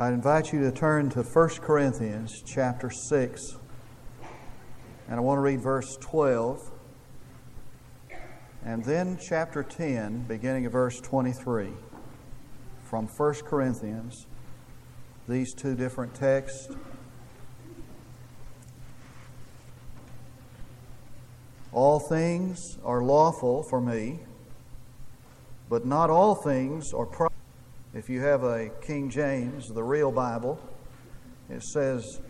I'd invite you to turn to 1 Corinthians chapter 6. And I want to read verse 12. And then chapter 10, beginning of verse 23. From 1 Corinthians, these two different texts. All things are lawful for me, but not all things are profitable. If you have a King James, the real Bible, it says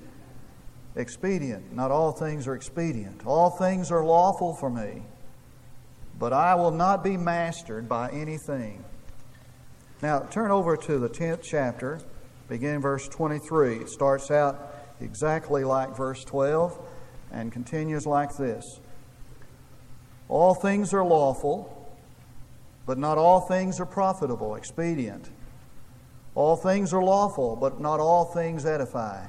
expedient. Not all things are expedient. All things are lawful for me, but I will not be mastered by anything. Now, turn over to the 10th chapter, beginning verse 23. It starts out exactly like verse 12 and continues like this All things are lawful, but not all things are profitable, expedient. All things are lawful, but not all things edify.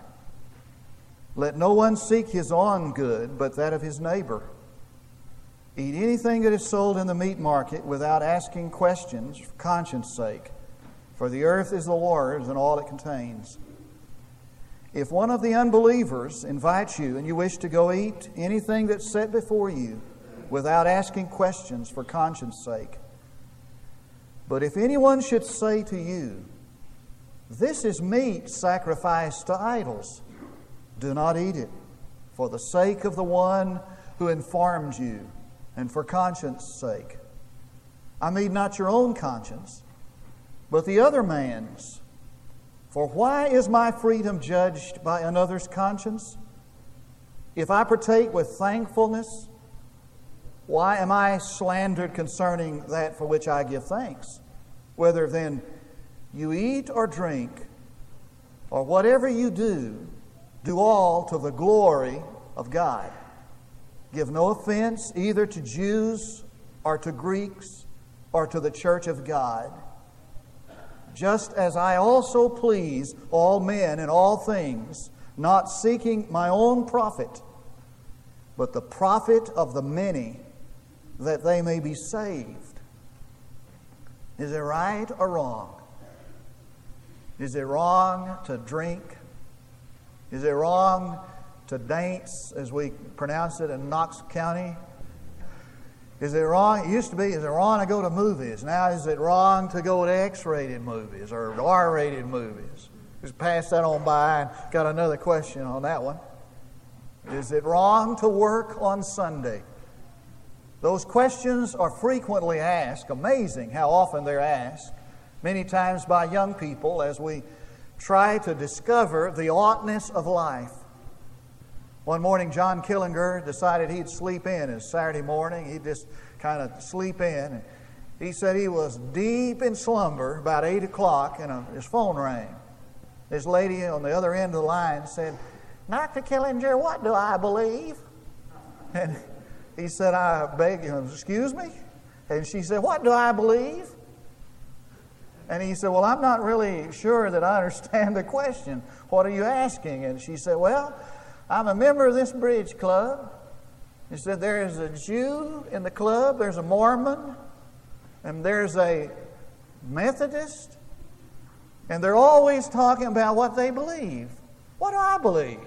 Let no one seek his own good, but that of his neighbor. Eat anything that is sold in the meat market without asking questions for conscience sake, for the earth is the Lord's and all it contains. If one of the unbelievers invites you and you wish to go eat anything that's set before you without asking questions for conscience sake, but if anyone should say to you, this is meat sacrificed to idols. Do not eat it for the sake of the one who informed you and for conscience sake. I mean, not your own conscience, but the other man's. For why is my freedom judged by another's conscience? If I partake with thankfulness, why am I slandered concerning that for which I give thanks? Whether then you eat or drink, or whatever you do, do all to the glory of God. Give no offense either to Jews or to Greeks or to the church of God, just as I also please all men in all things, not seeking my own profit, but the profit of the many, that they may be saved. Is it right or wrong? Is it wrong to drink? Is it wrong to dance, as we pronounce it in Knox County? Is it wrong? It used to be, is it wrong to go to movies? Now, is it wrong to go to X rated movies or R rated movies? Just pass that on by and got another question on that one. Is it wrong to work on Sunday? Those questions are frequently asked. Amazing how often they're asked many times by young people as we try to discover the oughtness of life. One morning, John Killinger decided he'd sleep in his Saturday morning. He'd just kind of sleep in. He said he was deep in slumber about 8 o'clock, and a, his phone rang. This lady on the other end of the line said, Dr. Killinger, what do I believe? And he said, I beg you, excuse me? And she said, What do I believe? And he said, Well, I'm not really sure that I understand the question. What are you asking? And she said, Well, I'm a member of this bridge club. He said, There is a Jew in the club, there's a Mormon, and there's a Methodist, and they're always talking about what they believe. What do I believe?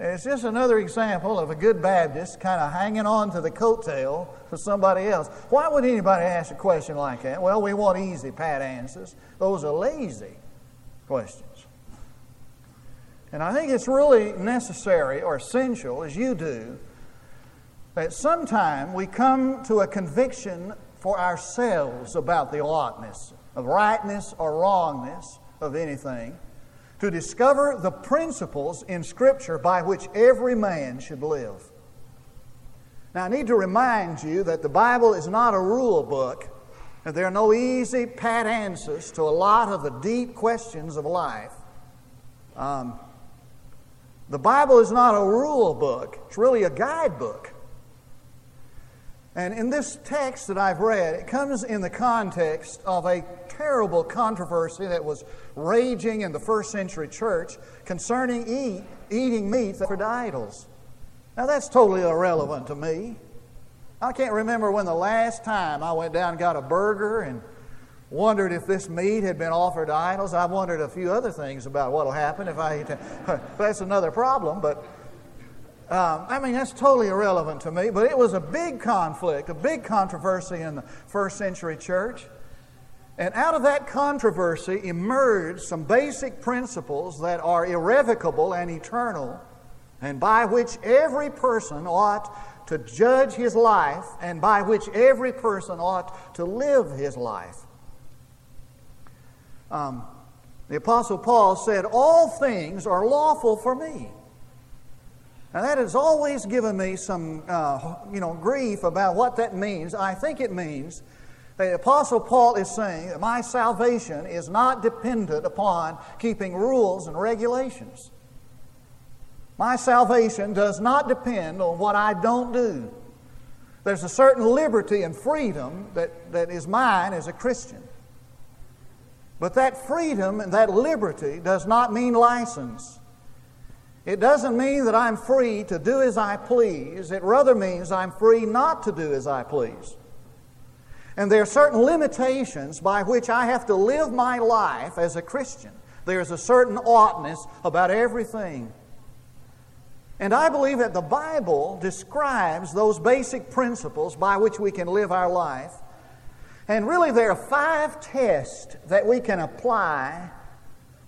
It's just another example of a good Baptist kind of hanging on to the coattail for somebody else. Why would anybody ask a question like that? Well, we want easy, pat answers. Those are lazy questions. And I think it's really necessary or essential, as you do, that sometime we come to a conviction for ourselves about the oughtness, of rightness or wrongness of anything to discover the principles in Scripture by which every man should live. Now, I need to remind you that the Bible is not a rule book, and there are no easy, pat answers to a lot of the deep questions of life. Um, the Bible is not a rule book, it's really a guidebook. And in this text that I've read, it comes in the context of a terrible controversy that was raging in the first century church concerning eat, eating meat for idols. Now, that's totally irrelevant to me. I can't remember when the last time I went down and got a burger and wondered if this meat had been offered to idols. I wondered a few other things about what will happen if I eat it. that's another problem, but um, I mean, that's totally irrelevant to me. But it was a big conflict, a big controversy in the first century church. And out of that controversy emerged some basic principles that are irrevocable and eternal, and by which every person ought to judge his life, and by which every person ought to live his life. Um, the Apostle Paul said, All things are lawful for me. Now, that has always given me some, uh, you know, grief about what that means. I think it means the Apostle Paul is saying that my salvation is not dependent upon keeping rules and regulations. My salvation does not depend on what I don't do. There's a certain liberty and freedom that, that is mine as a Christian. But that freedom and that liberty does not mean license. It doesn't mean that I'm free to do as I please. It rather means I'm free not to do as I please. And there are certain limitations by which I have to live my life as a Christian. There's a certain oughtness about everything. And I believe that the Bible describes those basic principles by which we can live our life. And really, there are five tests that we can apply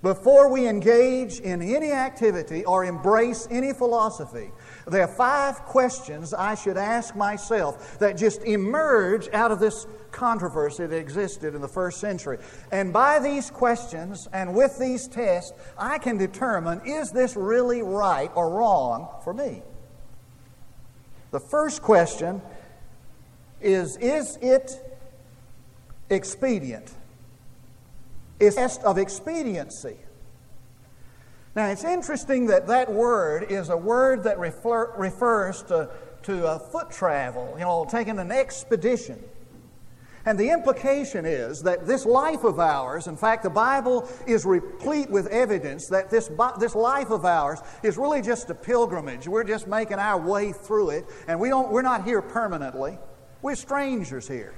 before we engage in any activity or embrace any philosophy. There are five questions I should ask myself that just emerge out of this controversy that existed in the first century. And by these questions and with these tests, I can determine is this really right or wrong for me? The first question is Is it expedient? Is test of expediency. Now, it's interesting that that word is a word that refer, refers to, to a foot travel, you know, taking an expedition. And the implication is that this life of ours, in fact, the Bible is replete with evidence that this, this life of ours is really just a pilgrimage. We're just making our way through it, and we don't, we're not here permanently. We're strangers here.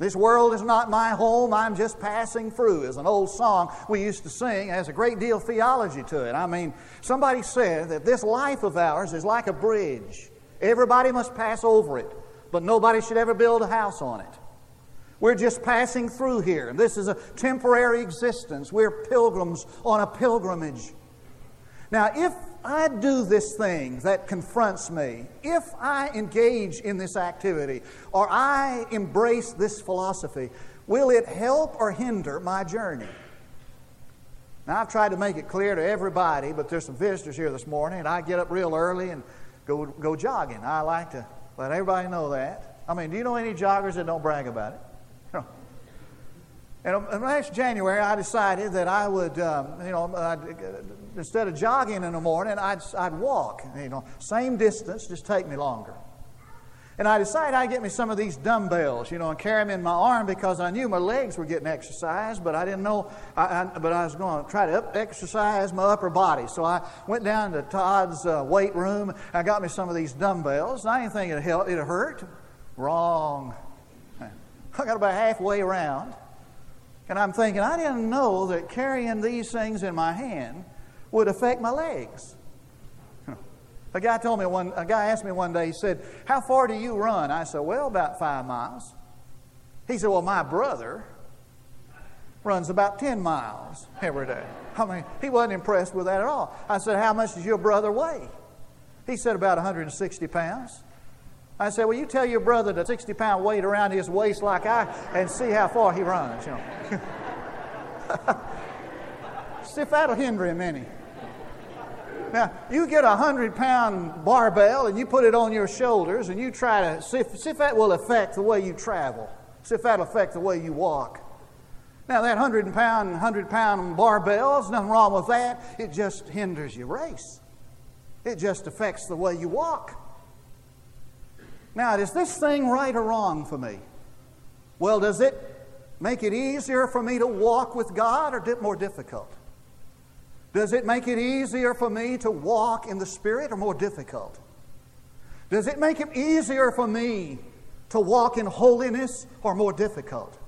This world is not my home, I'm just passing through, is an old song we used to sing. Has a great deal of theology to it. I mean, somebody said that this life of ours is like a bridge. Everybody must pass over it, but nobody should ever build a house on it. We're just passing through here. This is a temporary existence. We're pilgrims on a pilgrimage. Now, if I do this thing that confronts me, if I engage in this activity, or I embrace this philosophy, will it help or hinder my journey? Now, I've tried to make it clear to everybody, but there's some visitors here this morning, and I get up real early and go, go jogging. I like to let everybody know that. I mean, do you know any joggers that don't brag about it? And last January, I decided that I would, um, you know, I'd, instead of jogging in the morning, I'd, I'd walk. You know, same distance, just take me longer. And I decided I'd get me some of these dumbbells, you know, and carry them in my arm because I knew my legs were getting exercised, but I didn't know, I, I, but I was going to try to up, exercise my upper body. So I went down to Todd's uh, weight room. I got me some of these dumbbells. I didn't think it'd, help, it'd hurt. Wrong. I got about halfway around. And I'm thinking, I didn't know that carrying these things in my hand would affect my legs. A guy told me one, a guy asked me one day, he said, How far do you run? I said, Well, about five miles. He said, Well, my brother runs about 10 miles every day. I mean, he wasn't impressed with that at all. I said, How much does your brother weigh? He said, About 160 pounds. I said, Well, you tell your brother to 60 pound weight around his waist like I and see how far he runs. You know. see if that'll hinder him any. Now, you get a 100 pound barbell and you put it on your shoulders and you try to see if, see if that will affect the way you travel, see if that'll affect the way you walk. Now, that 100 pound, 100 pound barbell, there's nothing wrong with that. It just hinders your race, it just affects the way you walk. Now, is this thing right or wrong for me? Well, does it make it easier for me to walk with God or more difficult? Does it make it easier for me to walk in the Spirit or more difficult? Does it make it easier for me to walk in holiness or more difficult?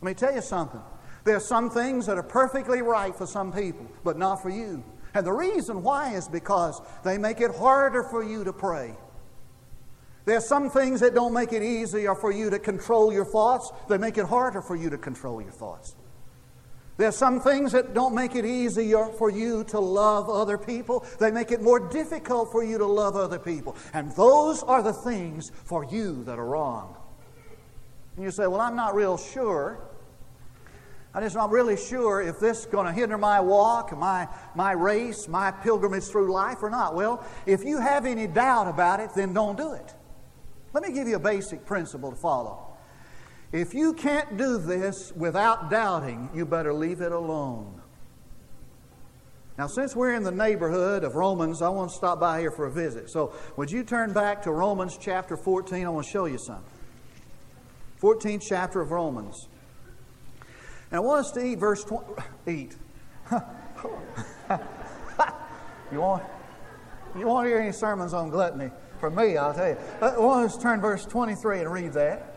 Let me tell you something. There are some things that are perfectly right for some people, but not for you. And the reason why is because they make it harder for you to pray. There are some things that don't make it easier for you to control your thoughts, they make it harder for you to control your thoughts. There are some things that don't make it easier for you to love other people. They make it more difficult for you to love other people. And those are the things for you that are wrong. And you say, Well, I'm not real sure. I'm just not really sure if this is going to hinder my walk, my, my race, my pilgrimage through life or not. Well, if you have any doubt about it, then don't do it. Let me give you a basic principle to follow. If you can't do this without doubting, you better leave it alone. Now, since we're in the neighborhood of Romans, I want to stop by here for a visit. So, would you turn back to Romans chapter 14? I want to show you something. 14th chapter of Romans. And I want us to eat verse 20. Eat. you, want, you want to hear any sermons on gluttony? For me, I'll tell you. I want us to turn verse 23 and read that.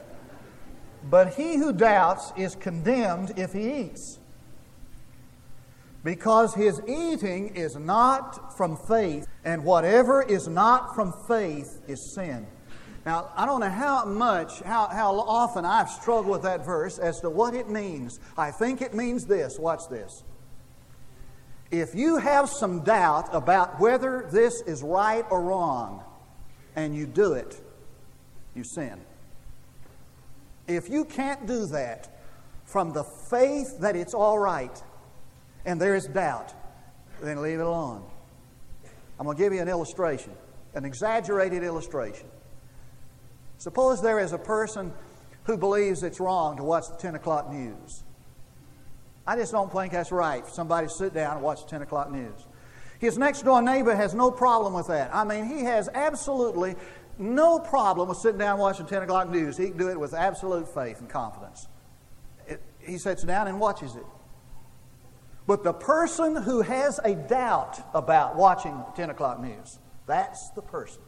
But he who doubts is condemned if he eats, because his eating is not from faith, and whatever is not from faith is sin. Now, I don't know how much, how, how often I've struggled with that verse as to what it means. I think it means this. Watch this. If you have some doubt about whether this is right or wrong, and you do it, you sin. If you can't do that from the faith that it's all right and there is doubt, then leave it alone. I'm going to give you an illustration, an exaggerated illustration. Suppose there is a person who believes it's wrong to watch the 10 o'clock news. I just don't think that's right for somebody to sit down and watch the 10 o'clock news. His next door neighbor has no problem with that. I mean, he has absolutely no problem with sitting down watching 10 o'clock news. He can do it with absolute faith and confidence. It, he sits down and watches it. But the person who has a doubt about watching 10 o'clock news, that's the person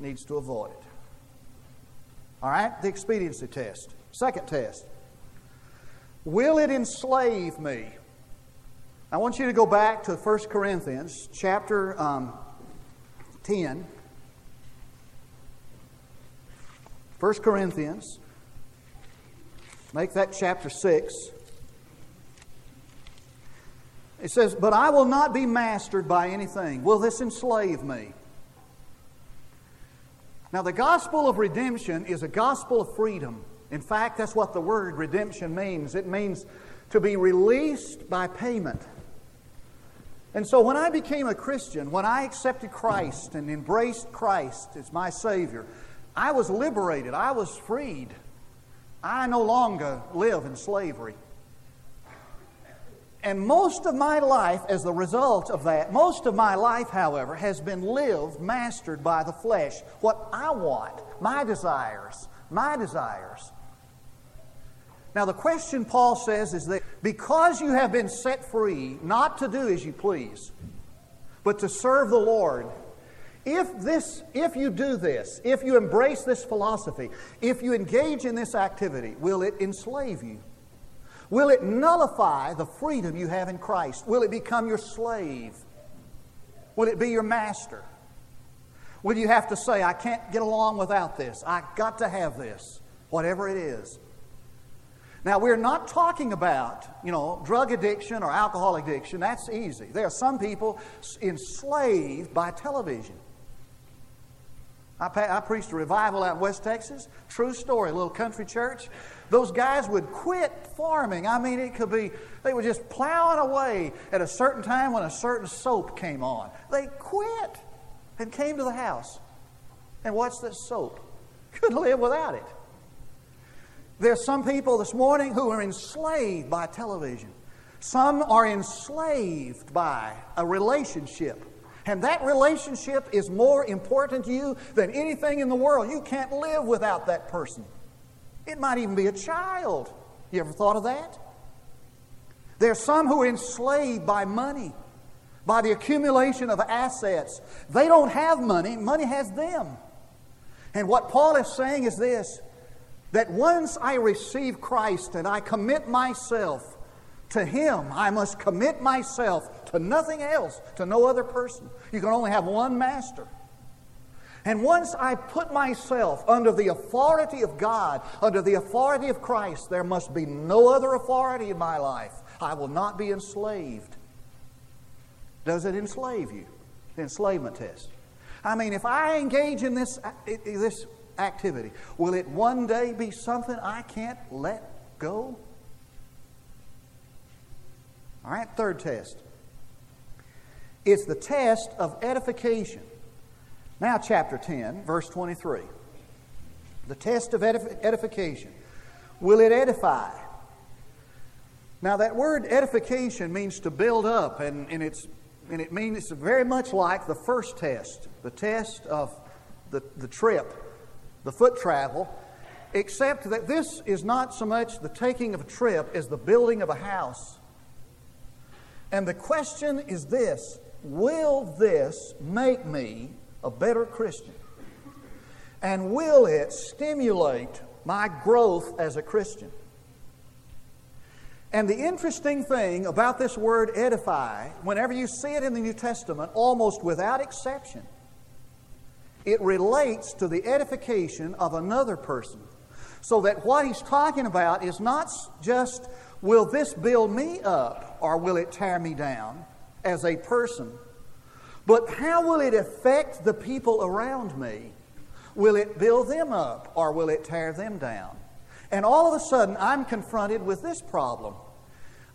needs to avoid it. All right? The expediency test. Second test. Will it enslave me? I want you to go back to 1 Corinthians chapter um, 10. 1 Corinthians, make that chapter 6. It says, But I will not be mastered by anything. Will this enslave me? Now, the gospel of redemption is a gospel of freedom. In fact, that's what the word redemption means it means to be released by payment. And so, when I became a Christian, when I accepted Christ and embraced Christ as my Savior, I was liberated. I was freed. I no longer live in slavery. And most of my life, as the result of that, most of my life, however, has been lived mastered by the flesh. What I want, my desires, my desires. Now, the question Paul says is that because you have been set free, not to do as you please, but to serve the Lord, if this, if you do this, if you embrace this philosophy, if you engage in this activity, will it enslave you? Will it nullify the freedom you have in Christ? Will it become your slave? Will it be your master? Will you have to say, I can't get along without this? I got to have this, whatever it is. Now, we're not talking about, you know, drug addiction or alcohol addiction. That's easy. There are some people enslaved by television. I, I preached a revival out in West Texas. True story, a little country church. Those guys would quit farming. I mean, it could be, they were just plowing away at a certain time when a certain soap came on. They quit and came to the house and watched this soap. Couldn't live without it. There's some people this morning who are enslaved by television. Some are enslaved by a relationship and that relationship is more important to you than anything in the world. You can't live without that person. It might even be a child. You ever thought of that? There's some who are enslaved by money, by the accumulation of assets. They don't have money, money has them. And what Paul is saying is this That once I receive Christ and I commit myself to Him, I must commit myself to nothing else, to no other person. You can only have one master. And once I put myself under the authority of God, under the authority of Christ, there must be no other authority in my life. I will not be enslaved. Does it enslave you? The enslavement test. I mean, if I engage in this, this activity, will it one day be something I can't let go? All right, third test. It's the test of edification. Now, chapter 10, verse 23. The test of edification. Will it edify? Now, that word edification means to build up, and, and, it's, and it means it's very much like the first test, the test of the, the trip, the foot travel, except that this is not so much the taking of a trip as the building of a house. And the question is this Will this make me a better Christian? And will it stimulate my growth as a Christian? And the interesting thing about this word edify, whenever you see it in the New Testament, almost without exception, it relates to the edification of another person. So that what he's talking about is not just, will this build me up or will it tear me down as a person? But how will it affect the people around me? Will it build them up or will it tear them down? And all of a sudden, I'm confronted with this problem.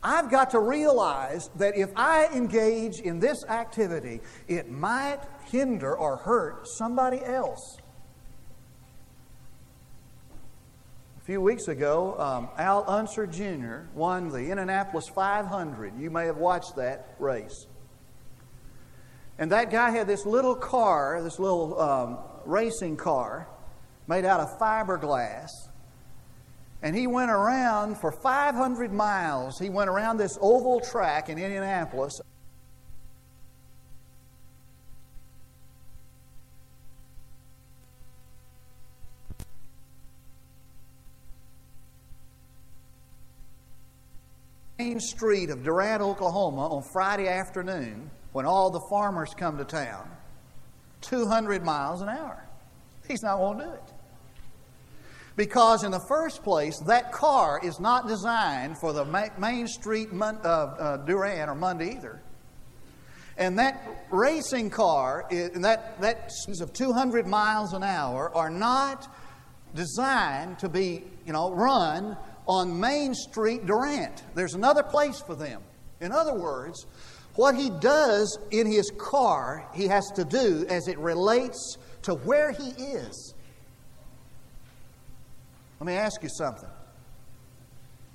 I've got to realize that if I engage in this activity, it might hinder or hurt somebody else. A few weeks ago, um, Al Unser Jr. won the Indianapolis 500. You may have watched that race. And that guy had this little car, this little um, racing car, made out of fiberglass. And he went around for 500 miles. He went around this oval track in Indianapolis. Main street of Durant, Oklahoma on Friday afternoon when all the farmers come to town 200 miles an hour. He's not going to do it. Because, in the first place, that car is not designed for the main street of uh, Durant or Monday either. And that racing car, and that, that of 200 miles an hour, are not designed to be, you know, run on Main Street Durant. There's another place for them. In other words, what he does in his car, he has to do as it relates to where he is. Let me ask you something.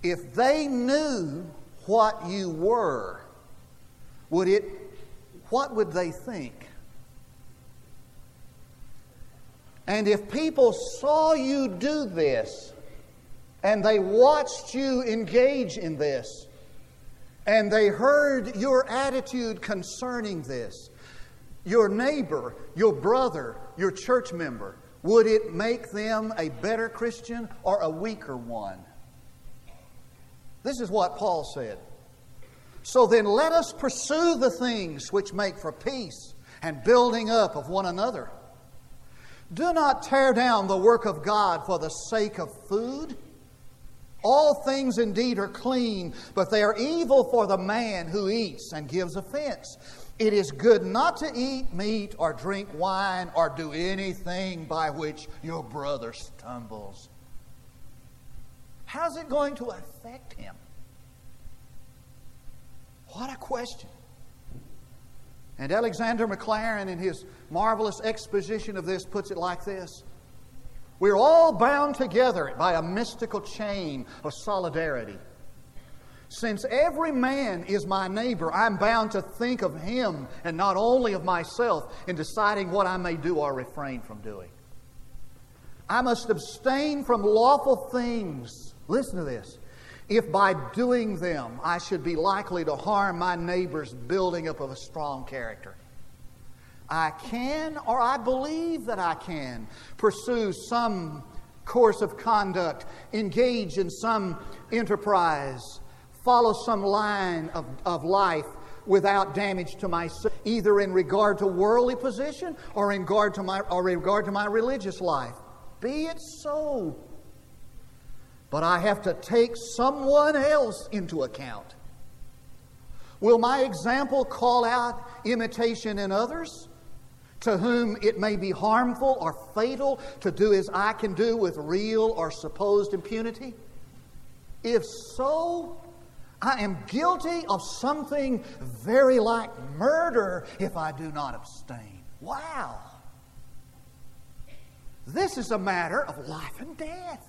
If they knew what you were, would it what would they think? And if people saw you do this and they watched you engage in this, and they heard your attitude concerning this, your neighbor, your brother, your church member, would it make them a better Christian or a weaker one? This is what Paul said. So then let us pursue the things which make for peace and building up of one another. Do not tear down the work of God for the sake of food. All things indeed are clean, but they are evil for the man who eats and gives offense. It is good not to eat meat or drink wine or do anything by which your brother stumbles. How's it going to affect him? What a question. And Alexander Maclaren, in his marvelous exposition of this, puts it like this we're all bound together by a mystical chain of solidarity. Since every man is my neighbor, I'm bound to think of him and not only of myself in deciding what I may do or refrain from doing. I must abstain from lawful things. Listen to this. If by doing them I should be likely to harm my neighbor's building up of a strong character. I can, or I believe that I can, pursue some course of conduct, engage in some enterprise, follow some line of, of life without damage to myself, either in regard to worldly position or in regard to my or in regard to my religious life. Be it so. But I have to take someone else into account. Will my example call out imitation in others? To whom it may be harmful or fatal to do as I can do with real or supposed impunity? If so, I am guilty of something very like murder if I do not abstain. Wow. This is a matter of life and death.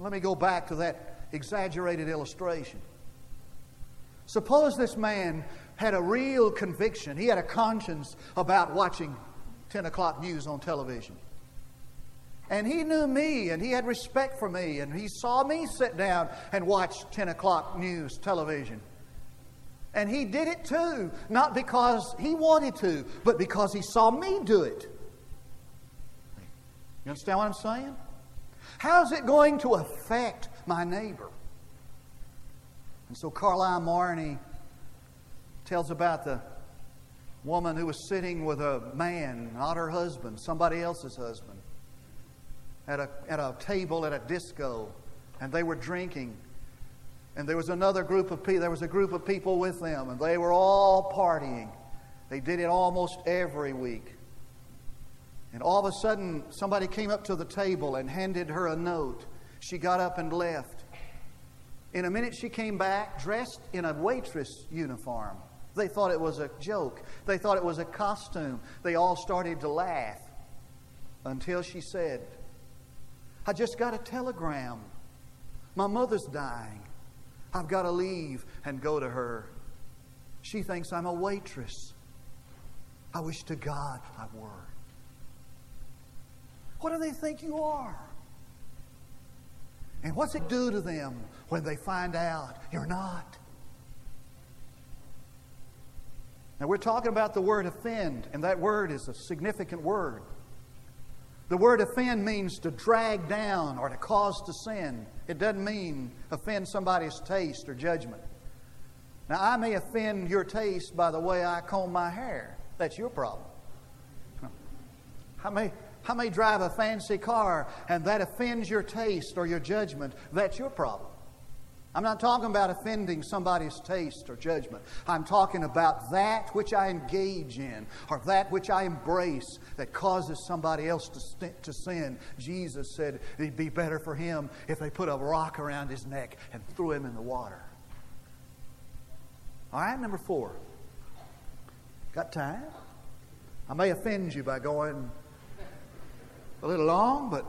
Let me go back to that exaggerated illustration. Suppose this man had a real conviction, he had a conscience about watching 10 o'clock news on television. And he knew me and he had respect for me and he saw me sit down and watch 10 o'clock news television. And he did it too, not because he wanted to, but because he saw me do it. You understand what I'm saying? How's it going to affect my neighbor? And so Carlyle Marney tells about the woman who was sitting with a man, not her husband, somebody else's husband at a, at a table at a disco, and they were drinking. And there was another group of people, there was a group of people with them, and they were all partying. They did it almost every week. And all of a sudden, somebody came up to the table and handed her a note. She got up and left. In a minute, she came back dressed in a waitress uniform. They thought it was a joke, they thought it was a costume. They all started to laugh until she said, I just got a telegram. My mother's dying. I've got to leave and go to her. She thinks I'm a waitress. I wish to God I were. What do they think you are? And what's it do to them when they find out you're not? Now, we're talking about the word offend, and that word is a significant word. The word offend means to drag down or to cause to sin. It doesn't mean offend somebody's taste or judgment. Now, I may offend your taste by the way I comb my hair. That's your problem. I may, I may drive a fancy car and that offends your taste or your judgment. That's your problem. I'm not talking about offending somebody's taste or judgment. I'm talking about that which I engage in or that which I embrace that causes somebody else to, st- to sin. Jesus said it'd be better for him if they put a rock around his neck and threw him in the water. All right, number four. Got time? I may offend you by going a little long, but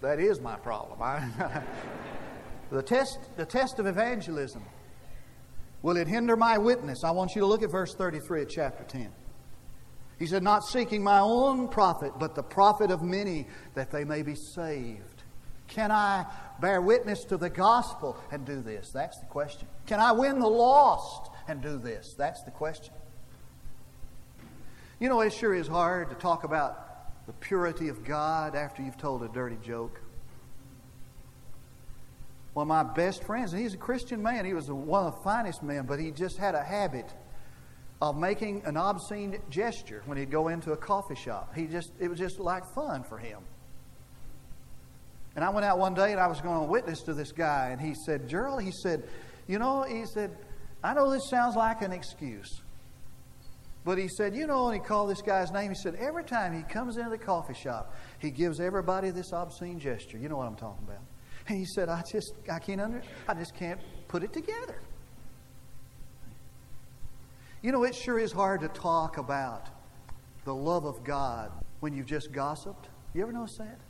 that is my problem. I The test, the test of evangelism. Will it hinder my witness? I want you to look at verse 33 of chapter 10. He said, Not seeking my own profit, but the profit of many, that they may be saved. Can I bear witness to the gospel and do this? That's the question. Can I win the lost and do this? That's the question. You know, it sure is hard to talk about the purity of God after you've told a dirty joke one of my best friends, and he's a Christian man. He was one of the finest men, but he just had a habit of making an obscene gesture when he'd go into a coffee shop. He just it was just like fun for him. And I went out one day and I was going to witness to this guy, and he said, Gerald, he said, you know, he said, I know this sounds like an excuse. But he said, you know, and he called this guy's name. He said, every time he comes into the coffee shop, he gives everybody this obscene gesture. You know what I'm talking about. And he said, I just, I can't under, I just can't put it together. You know, it sure is hard to talk about the love of God when you've just gossiped. You ever notice that?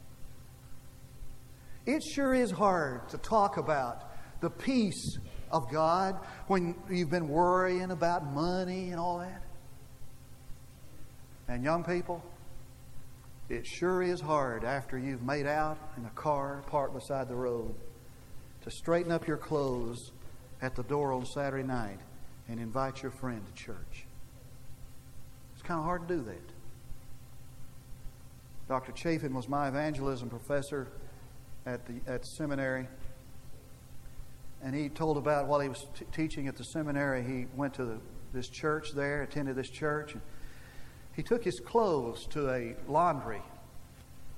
It sure is hard to talk about the peace of God when you've been worrying about money and all that. And young people, it sure is hard after you've made out in a car parked beside the road to straighten up your clothes at the door on Saturday night and invite your friend to church. It's kind of hard to do that. Dr. Chafin was my evangelism professor at the at seminary. And he told about while he was t- teaching at the seminary, he went to the, this church there, attended this church. And he took his clothes to a laundry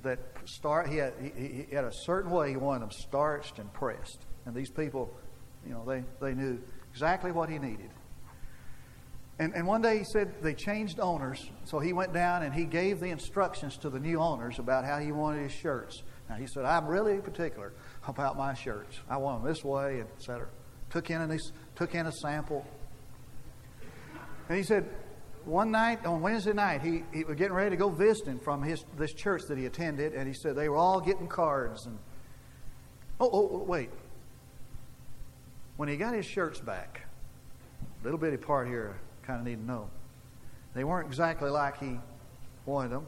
that start. He had, he, he had a certain way he wanted them starched and pressed. And these people, you know, they, they knew exactly what he needed. And, and one day he said they changed owners, so he went down and he gave the instructions to the new owners about how he wanted his shirts. Now he said, I'm really particular about my shirts. I want them this way, etc. Took in a took in a sample, and he said, one night on Wednesday night, he, he was getting ready to go visiting from his this church that he attended, and he said they were all getting cards and oh, oh, oh wait. When he got his shirts back, little bitty part here kind of need to know. They weren't exactly like he wanted them.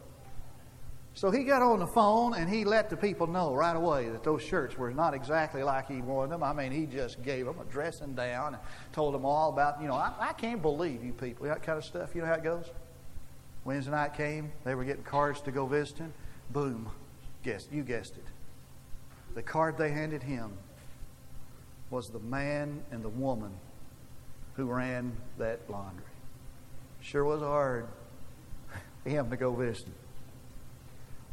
So he got on the phone and he let the people know right away that those shirts were not exactly like he wanted them. I mean, he just gave them a dressing down and told them all about, you know, I, I can't believe you people, that kind of stuff. You know how it goes? Wednesday night came, they were getting cards to go visiting. Boom. Guess, you guessed it. The card they handed him was the man and the woman who ran that laundry. Sure was hard for him to go visiting.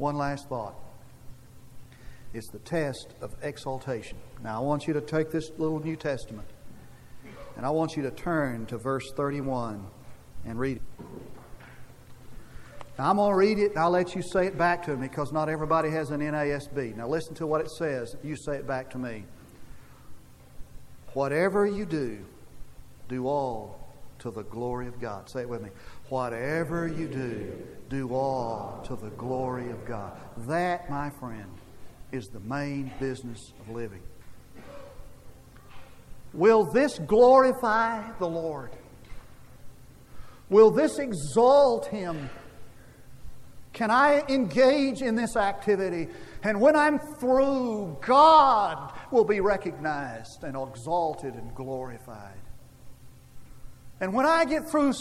One last thought. It's the test of exaltation. Now, I want you to take this little New Testament and I want you to turn to verse 31 and read it. Now, I'm going to read it and I'll let you say it back to me because not everybody has an NASB. Now, listen to what it says. You say it back to me. Whatever you do, do all to the glory of God. Say it with me. Whatever you do, do all to the glory of God. That, my friend, is the main business of living. Will this glorify the Lord? Will this exalt Him? Can I engage in this activity? And when I'm through, God will be recognized and exalted and glorified. And when I get through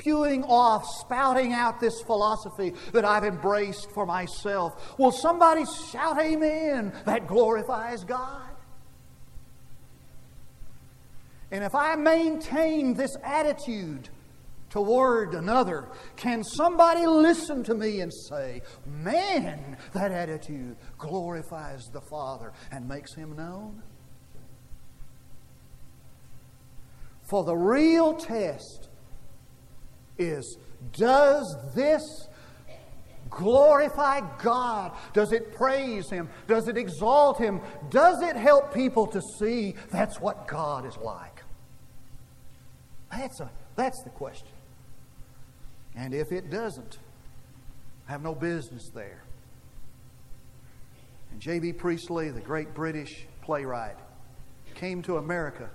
spewing off, spouting out this philosophy that I've embraced for myself, will somebody shout amen? That glorifies God. And if I maintain this attitude toward another, can somebody listen to me and say, Man, that attitude glorifies the Father and makes him known? For the real test is does this glorify God? Does it praise Him? Does it exalt Him? Does it help people to see that's what God is like? That's, a, that's the question. And if it doesn't, have no business there. And J.B. Priestley, the great British playwright, came to America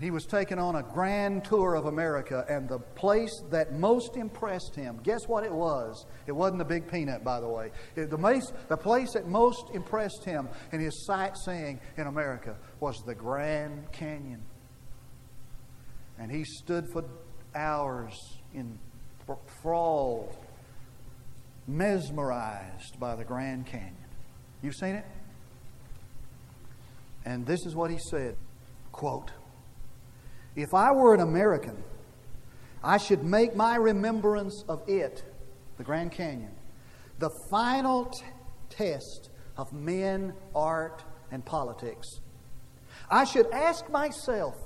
he was taken on a grand tour of America, and the place that most impressed him, guess what it was? It wasn't the Big Peanut, by the way. It, the, mas- the place that most impressed him in his sightseeing in America was the Grand Canyon. And he stood for hours enthralled, mesmerized by the Grand Canyon. You've seen it? And this is what he said quote, if I were an American, I should make my remembrance of it, the Grand Canyon, the final t- test of men, art, and politics. I should ask myself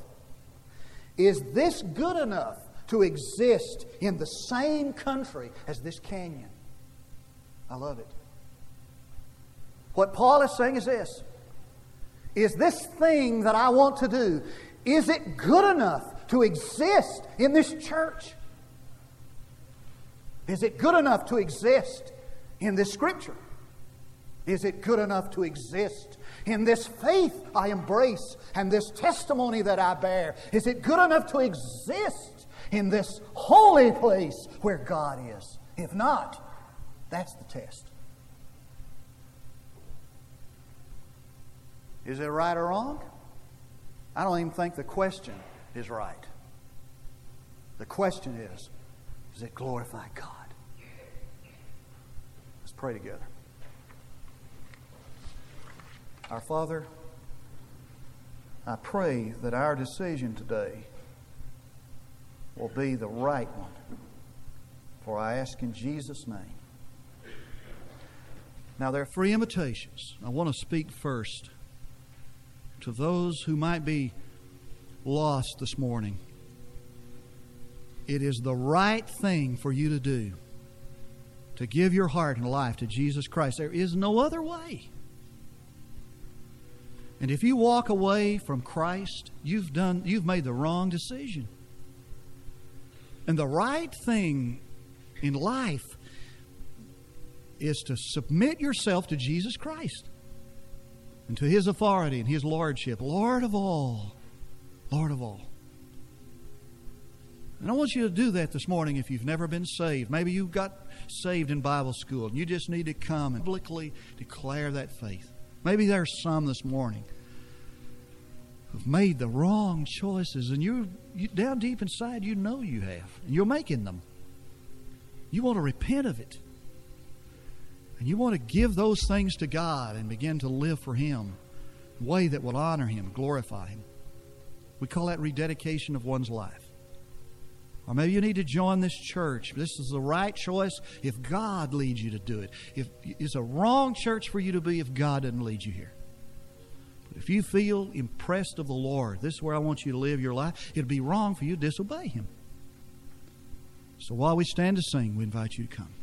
is this good enough to exist in the same country as this canyon? I love it. What Paul is saying is this Is this thing that I want to do, is it good enough to exist in this church? Is it good enough to exist in this scripture? Is it good enough to exist in this faith I embrace and this testimony that I bear? Is it good enough to exist in this holy place where God is? If not, that's the test. Is it right or wrong? I don't even think the question is right. The question is, does it glorify God? Let's pray together. Our Father, I pray that our decision today will be the right one. For I ask in Jesus' name. Now, there are three invitations. I want to speak first to those who might be lost this morning. It is the right thing for you to do to give your heart and life to Jesus Christ. There is no other way. And if you walk away from Christ, you've done you've made the wrong decision. And the right thing in life is to submit yourself to Jesus Christ and to His authority and His lordship, Lord of all, Lord of all. And I want you to do that this morning if you've never been saved. Maybe you got saved in Bible school and you just need to come and publicly declare that faith. Maybe there's some this morning who've made the wrong choices, and you, you down deep inside, you know you have. And you're making them. You want to repent of it. And you want to give those things to God and begin to live for Him in a way that will honor Him, glorify Him. We call that rededication of one's life. Or maybe you need to join this church. This is the right choice if God leads you to do it. If it's a wrong church for you to be if God doesn't lead you here. But if you feel impressed of the Lord, this is where I want you to live your life, it'd be wrong for you to disobey Him. So while we stand to sing, we invite you to come.